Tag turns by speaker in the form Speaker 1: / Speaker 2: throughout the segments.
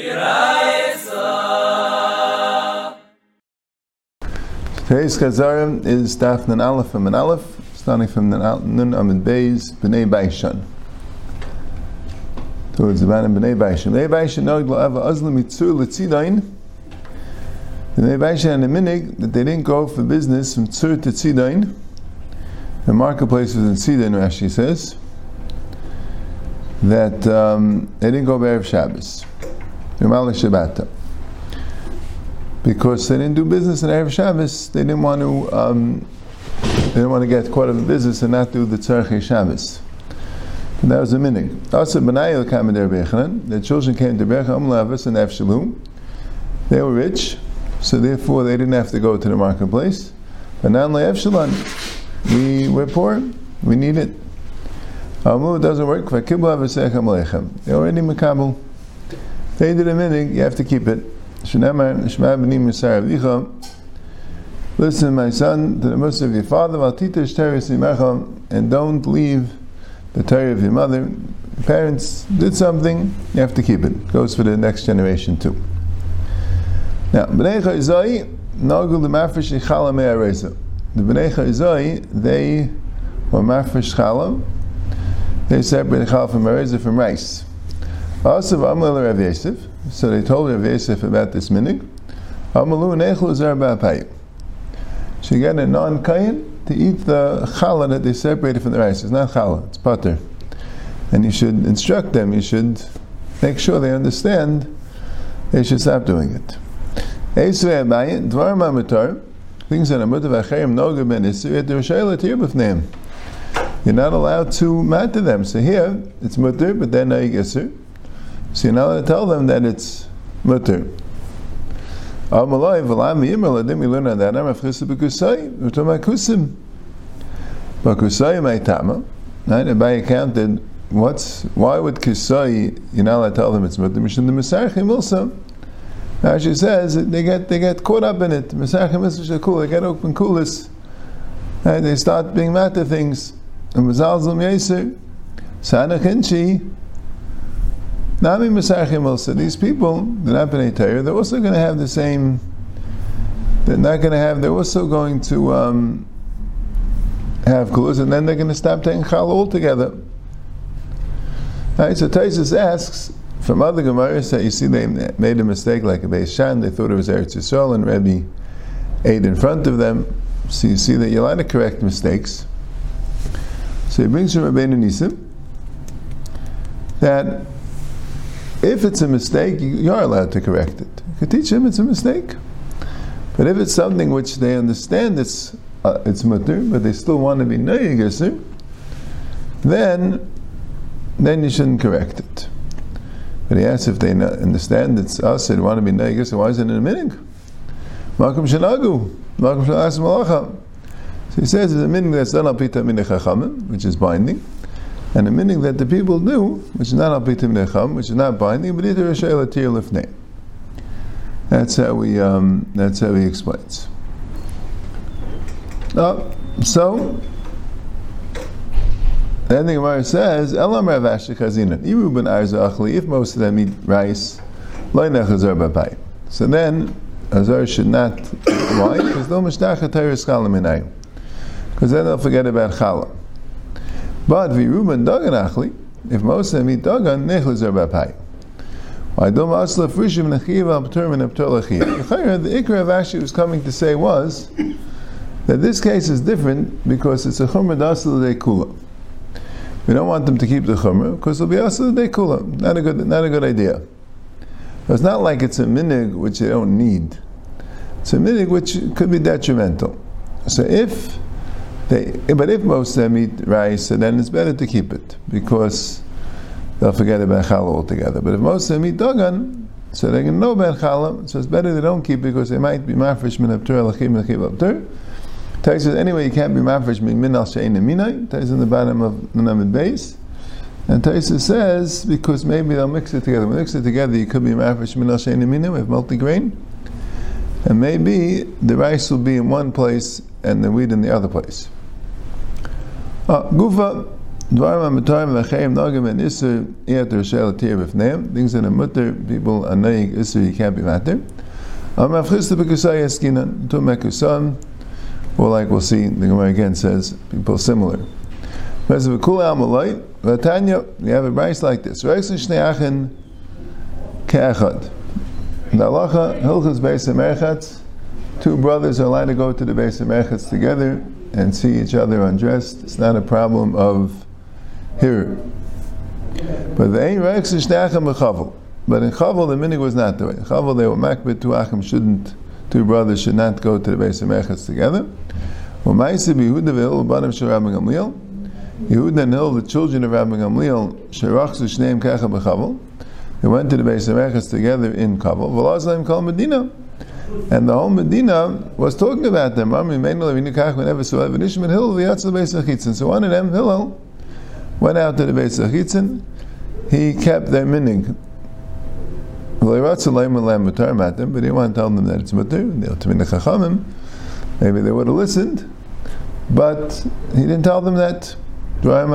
Speaker 1: Today's Chazarim is Daf Nun Aleph and Aleph, starting from Nun Amid Beis, B'nai Baishan. Towards the Banim B'nai Baishan. B'nai Baishan know La'ava Azlam Mitzur L'tzidain. B'nai Baishan and the Minig that they didn't go for business from Tzur to Tzidain. The marketplace was in Tzidain, Rashi says. That um, they didn't go Erev Shabbos. Because they didn't do business in Erev Shabbos. They didn't want to. Um, they didn't want to get caught up in business and not do the Tzarchei Shabbos. And that was the minig. Also, Benayel came to Bechanan. The children came to Bechanan, Amlavas and Avshalom. They were rich, so therefore they didn't have to go to the marketplace. But now Avshalom, we were poor. We need it. Amu doesn't work. They already makabel. They did a minig. You have to keep it. Listen, my son, to the mercy of your father, and don't leave the Torah of your mother. Parents did something, you have to keep it. Goes for the next generation too. Now, Bnei Chayzai, Nagul the Mafresh Chala Me'areza. The Bnei Chayzai, they were Mafresh Chala, they separated Chala from Areza from rice. Amal Rav so they told Rav Yosef about this minig. Amalu nechlu a non-kayin to eat the challah that they separated from the rice. It's not challah, it's butter. And you should instruct them, you should make sure they understand they should stop doing it. Things that are mutar v'acherim noga ben tir You're not allowed to matter them. So here, it's mutar, but then naig isir. So you're not allowed to tell them that it's mutter. Amalai v'lam yimel adim we learn on that. Amar fchisa b'kusay. We're talking about my tama. Right? And by accounted, what's why would kusay not allowed to tell them it's mutter? Mishum the misarchim also. Rashi says they get they get caught up in it. Misarchim is cool. They get open kulis. Right? They start being matter things. And mizalzum yeser. Sana chinchi. Nami Masachim also, these people, they're not B'nai Torah, they're also going to have the same, they're not going to have, they're also going to um, have kulus, and then they're going to stop taking chal altogether. Right, so Taisus asks, from other Gemaras that you see they made a mistake like a Shan, they thought it was Eretz Yisrael, and Rebbe ate in front of them. So you see that you're allowed to correct mistakes. So he brings from Rabbeinu Nisim that if it's a mistake, you are allowed to correct it. You can teach them it's a mistake. But if it's something which they understand it's uh, it's mutter, but they still want to be nayigasir, then then you shouldn't correct it. But he asks if they understand it's us, they want to be nayigasir, why is it in a minig? Malkum shanagu, shanas malacha. So he says it's a minig that's done al pita minich which is binding and the meaning that the people do, which is not apitim necham, which is not binding, but either a shayla tir lifnei. That's how we. Um, that's how he explains. Uh, so, then the Gemara says, "Elam Rav Ashi Chazina, Iru ben Achli. If most of them eat rice, loy nechazar b'pay. So then, Azar should not. Why? Because no mishtach atayr skalam Because then they'll forget about challah. But v'ruben dagan achli, if them eat dagan, nechlizer b'apai. Why don't asla frishim nechiva abturmin abtur The ikra of Ashi was coming to say was that this case is different because it's a chumrah dasla de kula. We don't want them to keep the chumrah because it'll be asla de kula. Not a good, not a good idea. It's not like it's a minig which they don't need. It's a minig which could be detrimental. So if they, but if most of them eat rice, then it's better to keep it because they'll forget about challah altogether. But if most of them eat dagan, so they can know about challah, so it's better they don't keep because they might be mafresh min abtur alachim alachim abtur. Tais says anyway you can't be mafresh min min al shein minay. Tais in the bottom of the Namid base. And Taisa says because maybe they'll mix it together. When they mix it together, you could be mafresh min al shein minay with multigrain, and maybe the rice will be in one place and the wheat in the other place. Gufa, Dvarim HaMatorim V'Acheim Nogim and Isser Eter Shel Tir B'Fneim, things that are mutter, people are knowing Isser, you can't be matter. Amar Chisda B'Kusay Eskinan, to Mekusan, or like we'll see, the Gemara again says, people similar. Whereas if Kul Amalite, Vatanya, we have a price like this. Reis Shnei Achin Ke'echad. The halacha, Hilchas Beis Merchatz, two brothers are allowed to go to the Beis Merchatz together and see each other undressed. It's not a problem of here. But the Ein Rex Shnei Achin But in Chavel, the minig was not the way. In Chavel, they were makbid, two achim shouldn't, two brothers should not go to the Beis Merchatz together. Well, Yehuda v'Hil, Banim Shel Yehuda and Hil, the children of Rabbi Gamliel, Sherachzu Shneim Kecha B'Chavel, they went to the Beis Hamikdash together in Kabul. V'lazlaim called Medina. And the whole Medina was talking about them. So one of them, Hillel, went out to the Beis Achitzin. He kept their minig. But he didn't want to tell them that it's mutter. Maybe they would have listened, but he didn't tell them that. Right?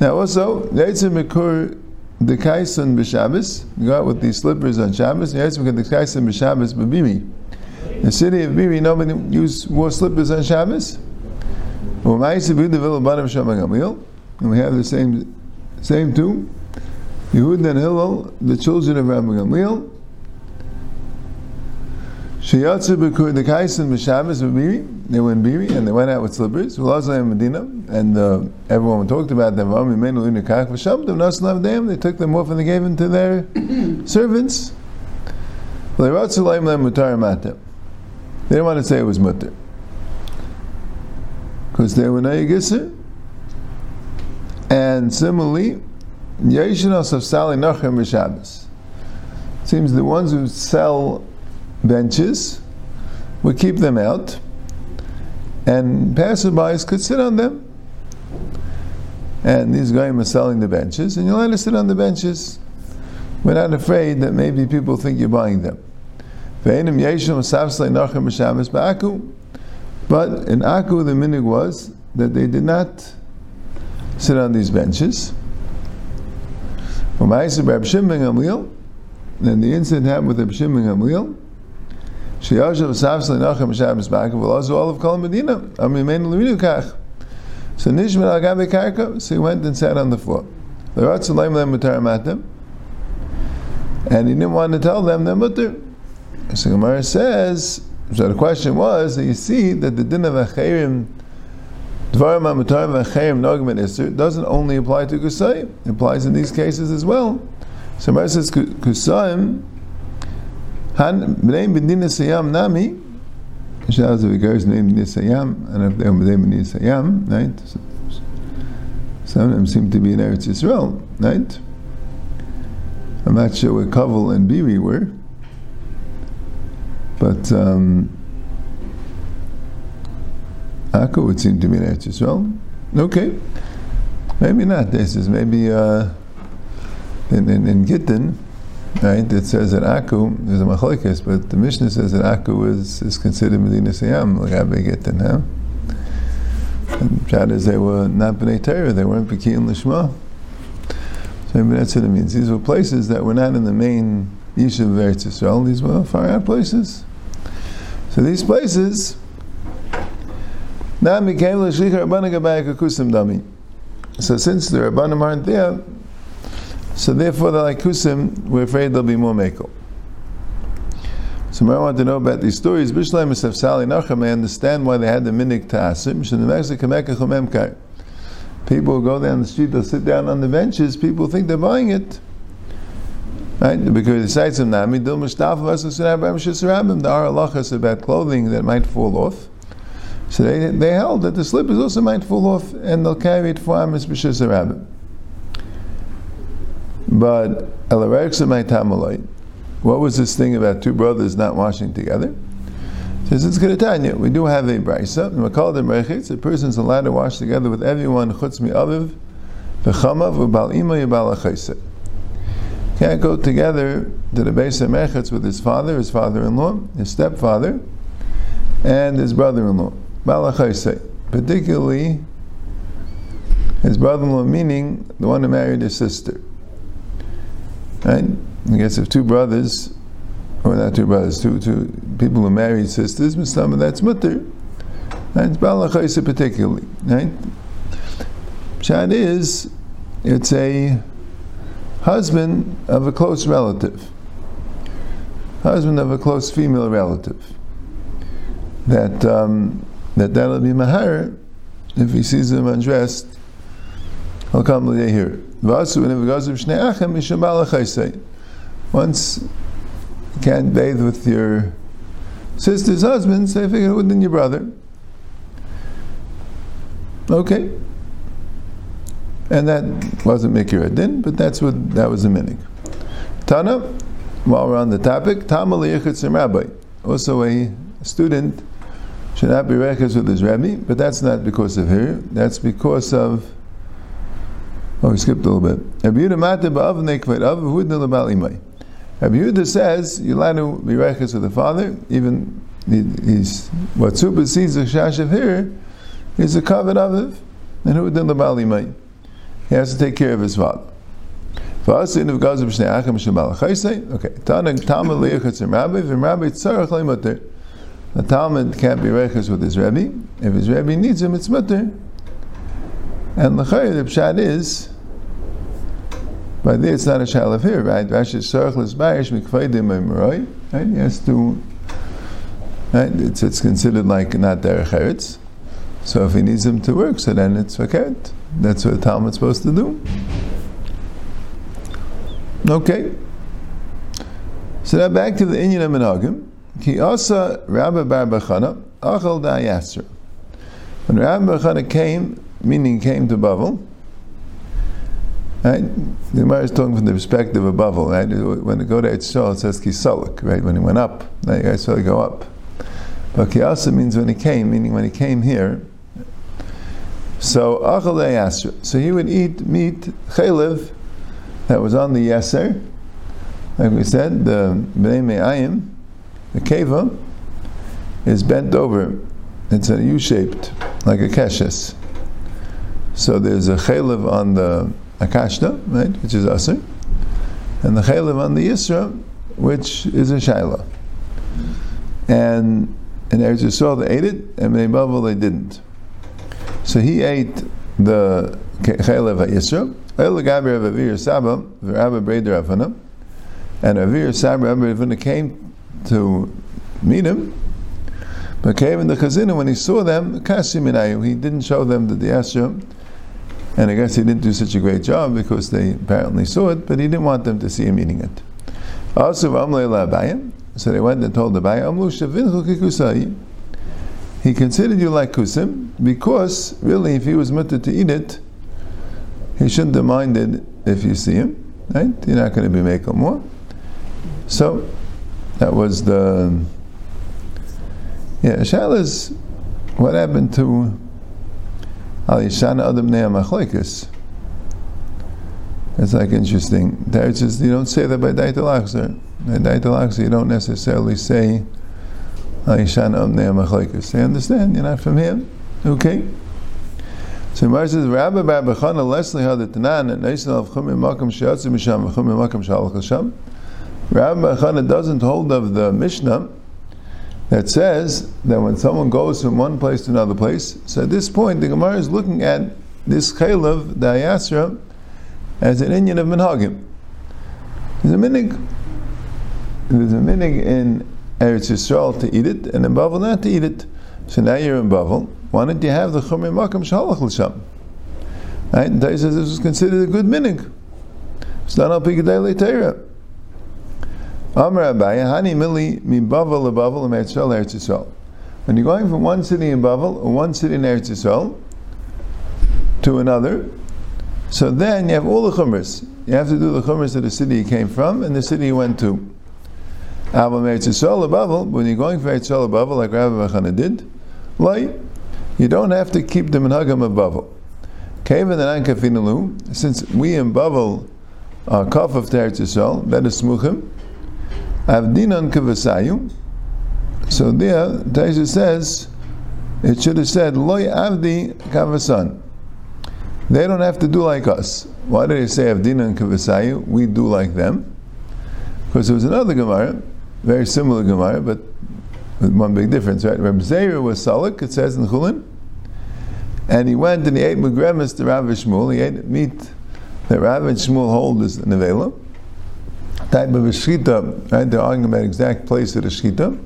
Speaker 1: Now also, Yaitzim Mekur the Kaisun b'Shabbos, you go out with these slippers on Shabbos, Yaitzim Mekur the Kaisun b'Shabbos b'Bimi. The city of Bimi, nobody use wore slippers on Shabbos. And we have the same same two. Yehud and Hillel, the children of Rabbi Gamliel, the kaisin b'Shabbos b'Biri. They were in Biri and they went out with slippers. Medina and uh, everyone talked about them. They took them off and they gave them to their servants. They didn't want to say it was mutter because they were nayigisser. And similarly, Yeshinos of Sali Nachem b'Shabbos. Seems the ones who sell benches, we keep them out, and passerbys could sit on them. And these guys are selling the benches, and you're allowed to sit on the benches. We're not afraid that maybe people think you're buying them. But in Aku, the minig was that they did not sit on these benches. And the incident happened with Reb Shimon Gamliel. Sheyashav Safsle Nachem Shabbos Bakav all of Kol Medina. Amimen Levinu Kach. So Nishman Al Gabe so he went and sat on the floor. The Ratzalim Lem Mutar And he didn't want to tell them they're mutter. So Gemara says, so the question was, that you see that the din of Acherim, Dvarim HaMutar V'Acherim Nogim Isser doesn't only apply to Kusayim, it applies in these cases as well. So Gemara says Kusayim Han bnei bedin sayam nami. Shaz of the girls named Nisayam, and if they're named Nisayam, right? Some of them seem to be in Eretz Yisrael, right? I'm not sure where Kaval and Bibi were, but um, Akko would seem to be in Eretz Yisrael. Okay, maybe not. This is maybe uh, in, in, in Gittin. Right? It says that Aku, is a machlekes, but the Mishnah says that Aku is, is considered Medina Sayam, like Abe Gittin, huh? And Pshat is they were not B'nai Torah, they weren't and Lishma. So maybe that's what it means. These were places that were not in the main Yishuv of Eretz Yisrael, these were far out places. So these places, now became L'shlicha Rabbana Gabai Kusim Dami. So since the Rabbanim aren't there, so therefore, the like Kusim, we're afraid there'll be more Mekel. So I want to know about these stories. Bishlam is Sali Nacham, I understand why they had the minik to Asim. People go down the street, they'll sit down on the benches, people think they're buying it. Right? Because the sites of Nami, Dil Mustafa Vasasarabam there are halachas about clothing that might fall off. So they, they held that the slippers also might fall off and they'll carry it for Amis B'Shasarabim. But what was this thing about two brothers not washing together? Says it's Kedatanya. We do have a brisa. A person's allowed to wash together with everyone. Chutz mi aviv, v'chamav, v'bal ima yibal Can't go together to the base of Mechetz with his father, his father-in-law, his stepfather, and his brother-in-law. Balachayse. particularly his brother-in-law, meaning the one who married his sister. Right? I guess if two brothers, or not two brothers, two two people who married sisters, some of that's mutter. Right? Balachaisa particularly. Right? Shad is, it's a husband of a close relative, husband of a close female relative. That um, that that'll be mahar if he sees him undressed. He'll come here. Once you can't bathe with your sister's husband, so figure within your brother. Okay. And that wasn't Mikir Din, but that's what that was a minig. Tana, while we're on the topic, Tamal Rabbi, also a student should not be records with his rabbi, but that's not because of her. That's because of. Oh, we skipped a little bit. Rabbi says you're allowed to be records with the father, even he, he's what supersedes the shash of here is a covet it, and who the balimay. He has to take care of his father. Okay, Talmud liyachatz rabbi, v'rabbi tzarech leimuter. The Talmud can't be reches with his Rebbe. If his Rebbe needs him, it's mutter. And l'chay, the pshat is, by there it's not a shalaf here, right? Rashi sorach l'sbayish mikvaydim emroi, right? He has to, right? It's, it's considered like not derech eretz. So if he needs them to work, so then it's fakert. That's what Talmud's supposed to do. Okay. So now back to the Inyan Menagim. Ki asa Rabbi Bar Bachana achal da. When Rabbi Bachana came, meaning came to Bavel, right? The Gemara is talking from the perspective of Bavel, right? When you go to Etzshol, it says Kisolik, right? When he went up, saw he go up. But Ki asa means when he came, meaning when he came here. So achal da Yasser. So he would eat meat chaylev that was on the Yasser, like we said, the Bnei Me'ayim, the keva is bent over. It's a U-shaped, like a keshes. So there's a chaylev on the akashta, right, which is aser, and the chaylev on the yisra, which is a shaila. And in Eretz Yisrael they ate it, and in Babel they didn't. So he ate the chaylev at yisra. El gabi of Avir Saba, Rabbi Breder Avana, and Avir Saba, Rabbi Avana came to meet him. But came in the Chazina, when he saw them, Kasim he didn't show them the Diasra. And I guess he didn't do such a great job because they apparently saw it, but he didn't want them to see him eating it. Also, so they went and told the Bayam, he considered you like Kusim because really, if he was mutter to eat it, he shouldn't have minded if you see him. Right? You're not going to be making more. So that was the yeah. Shal is what happened to Al Yishana Adam Nea Machlekes. It's like interesting. There's just you don't say that by Dait Al By Dait Al you don't necessarily say Adam Nea Machlekes. They understand you're not from here. Okay. So Mar says, Rabbi Bar Bechana Leslie had the Tanan and Neisan of Chumim Makam Shiatzi Misham Chumim Makam Shalach Hashem. Rabbi Chana doesn't hold of the Mishnah that says that when someone goes from one place to another place, so at this point the Gemara is looking at this Chaylev, the Ayasra, as an Indian of Minhagim. There's a minig, there's a minig in Eretz Yisrael to eat it, and in Bavel not to eat it. So now you're in Bavel. Why don't you have the Chumri Makam Shalach L'Sham? Right? And says this was considered a good minig. It's not al Pikadei Torah. Abaye, Hani Mili mi Bavel Eretz Yisrael. When you're going from one city in Bavel or one city in Eretz Yisrael to another, so then you have all the chumras. You have to do the chumras of the city you came from and the city you went to. Aval Eretz Yisrael leBavel, when you're going from Eretz Yisrael leBavel, like Rabbi Bachana did, like, you don't have to keep the minhagam of Bavel. Kavan and since we in Bavel are kaf of Eretz Yisrael, that is smuchim, Avdinan Kavasayu. So there, Taisha says, it should have said Loy Avdi Kavasan. They don't have to do like us. Why did they say Avdina and Kavasayu? We do like them. Because there was another Gemara, very similar Gemara, but with one big difference, right? Reb Zera was Salik, it says in Chulin, and he went and he ate Mugremis to Rav Shmuel. He ate meat that Rav Shmuel hold is Nevela. Type of a shchita, right? They're arguing about exact place of the shchita,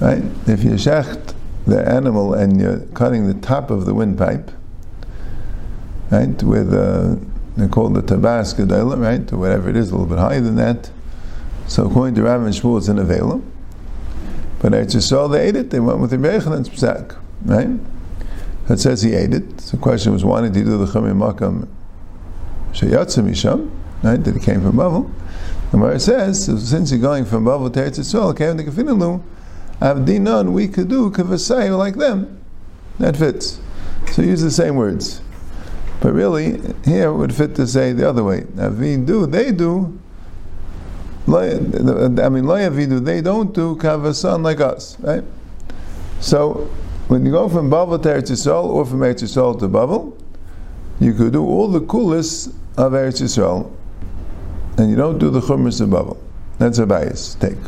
Speaker 1: right? If you shecht the animal and you're cutting the top of the windpipe, right? With uh, they call the tabas right? Or whatever it is, a little bit higher than that. So according to Rav and Shmuel, it's an avela. But Eretz Yisrael, they ate it. They went with the Rechanan's psak, right? It says he ate it. So the question was, why did he do the Chumim Makam Shayatza Misham? Right? That he came from Bavel. The Gemara says, since you're going from Bavel to Eretz Yisrael, came to Kafinalu, Avdinon, we could do Kavasai like them. That fits. So use the same words. But really, here it would fit to say the other way. Avin do, they do. I mean, Loyavidu, they don't do Kavasan like us, right? So, when you go from Bavel to Eretz Yisrael or from Eretz Yisrael to Bavel, you could do all the coolest of Eretz Yisrael, and you don't do the Chumras of Bavel. That's a bias. Take.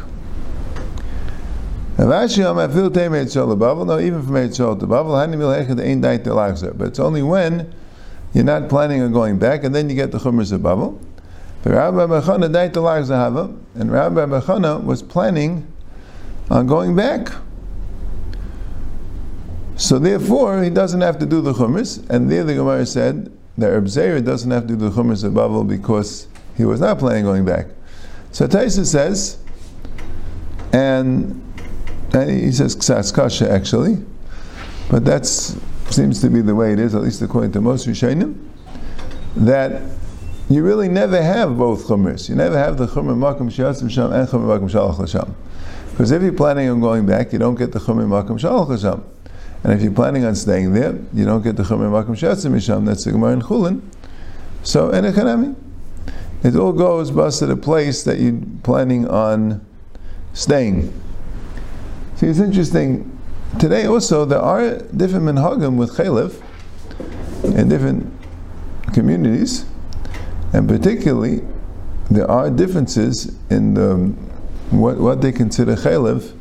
Speaker 1: No, even from Yisrael to Bavel, but it's only when you're not planning on going back, and then you get the Chumras of Bavel. But Rabbi Bechana died to Lar Zahava, and Rabbi Bechana was planning on going back. So therefore, he doesn't have to do the Chumash, and there the Gemara said that Reb doesn't have to do the Chumash of Bavel because he was not planning going back. So Taisa says, and, and he says Ksas Kasha actually, but that seems to be the way it is, at least according to most Rishonim, that you really never have both chumras. You never have the chumra makom shiasim sham and chumra makom shalach l'sham. Because if you're planning on going back, you don't get the chumra makom shalach l'sham. And if you're planning on staying there, you don't get the chumra makom shiasim misham. That's the Gemara in Chulin. So, economy. It all goes bus to the place that you're planning on staying. See, it's interesting. Today also there are different minhagim with chaylev in different communities. And particularly, there are differences in the, what, what they consider chaylev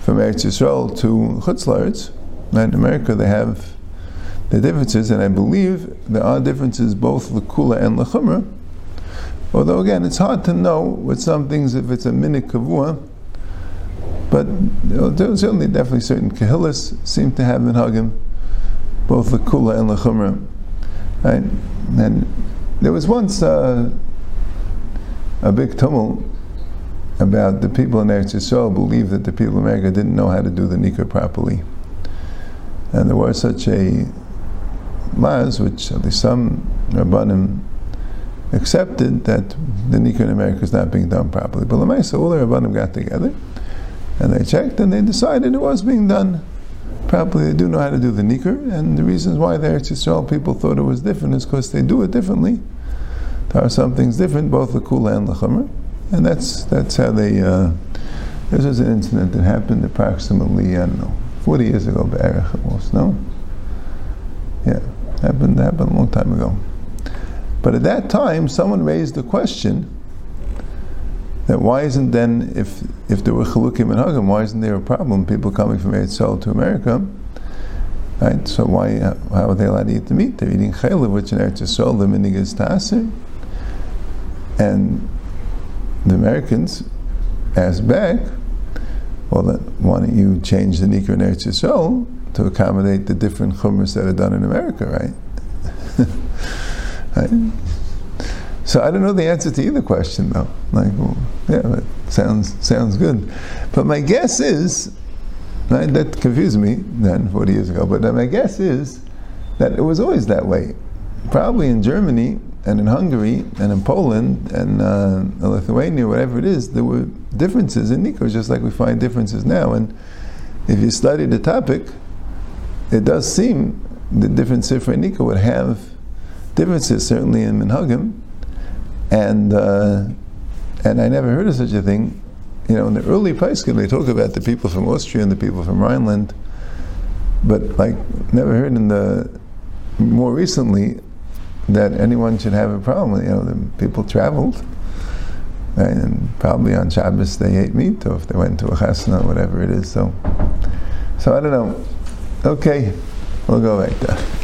Speaker 1: from Eretz Yisrael to Chutz In America, they have the differences, and I believe there are differences both Lakula and Lachumra. Although, again, it's hard to know with some things if it's a minute kavua, but certainly definitely certain kahillas seem to have minhagim, both Lakula and Lachumra. Right? And there was once uh, a big tumult about the people in Eretz Yisrael believed that the people of America didn't know how to do the Nikah properly. And there was such a laws, which at least some Rabbanim accepted that the Nikah in America is not being done properly. But Lamaisa, all the Rabbanim got together and they checked and they decided it was being done properly. They do know how to do the Nikah, and the reasons why the Eretz Yisrael people thought it was different is because they do it differently. There are some things different, both the Kula and the Chumrah, and that's that's how they. Uh, this was an incident that happened approximately I don't know 40 years ago, Be'erich almost. No, yeah, happened happened a long time ago. But at that time, someone raised the question that why isn't then if if there were chalukim and hagam, why isn't there a problem? People coming from Eretz to America, right? So why uh, how are they allowed to eat the meat? They're eating chaylev, which in Eretz Yisrael the minig is taser. And the Americans asked back, well, then, why don't you change the Nikra Eretz Yisrael to accommodate the different chumras that are done in America, right? Right? So I don't know the answer to either question, though. Like, well, yeah, sounds sounds good. But my guess is, right, that confused me then 40 years ago. But my guess is that it was always that way. Probably in Germany, and in Hungary and in Poland and uh, Lithuania, whatever it is, there were differences in Nikos, just like we find differences now. And if you study the topic, it does seem the different Sifrei Nika would have differences, certainly in Minhagim. And, uh, and I never heard of such a thing. You know, in the early Paiskim, they talk about the people from Austria and the people from Rhineland but like never heard in the more recently that anyone should have a problem. You know, the people traveled, and probably on Shabbos they ate meat, or if they went to a chasna whatever it is. So, so I don't know. Okay, we'll go back there.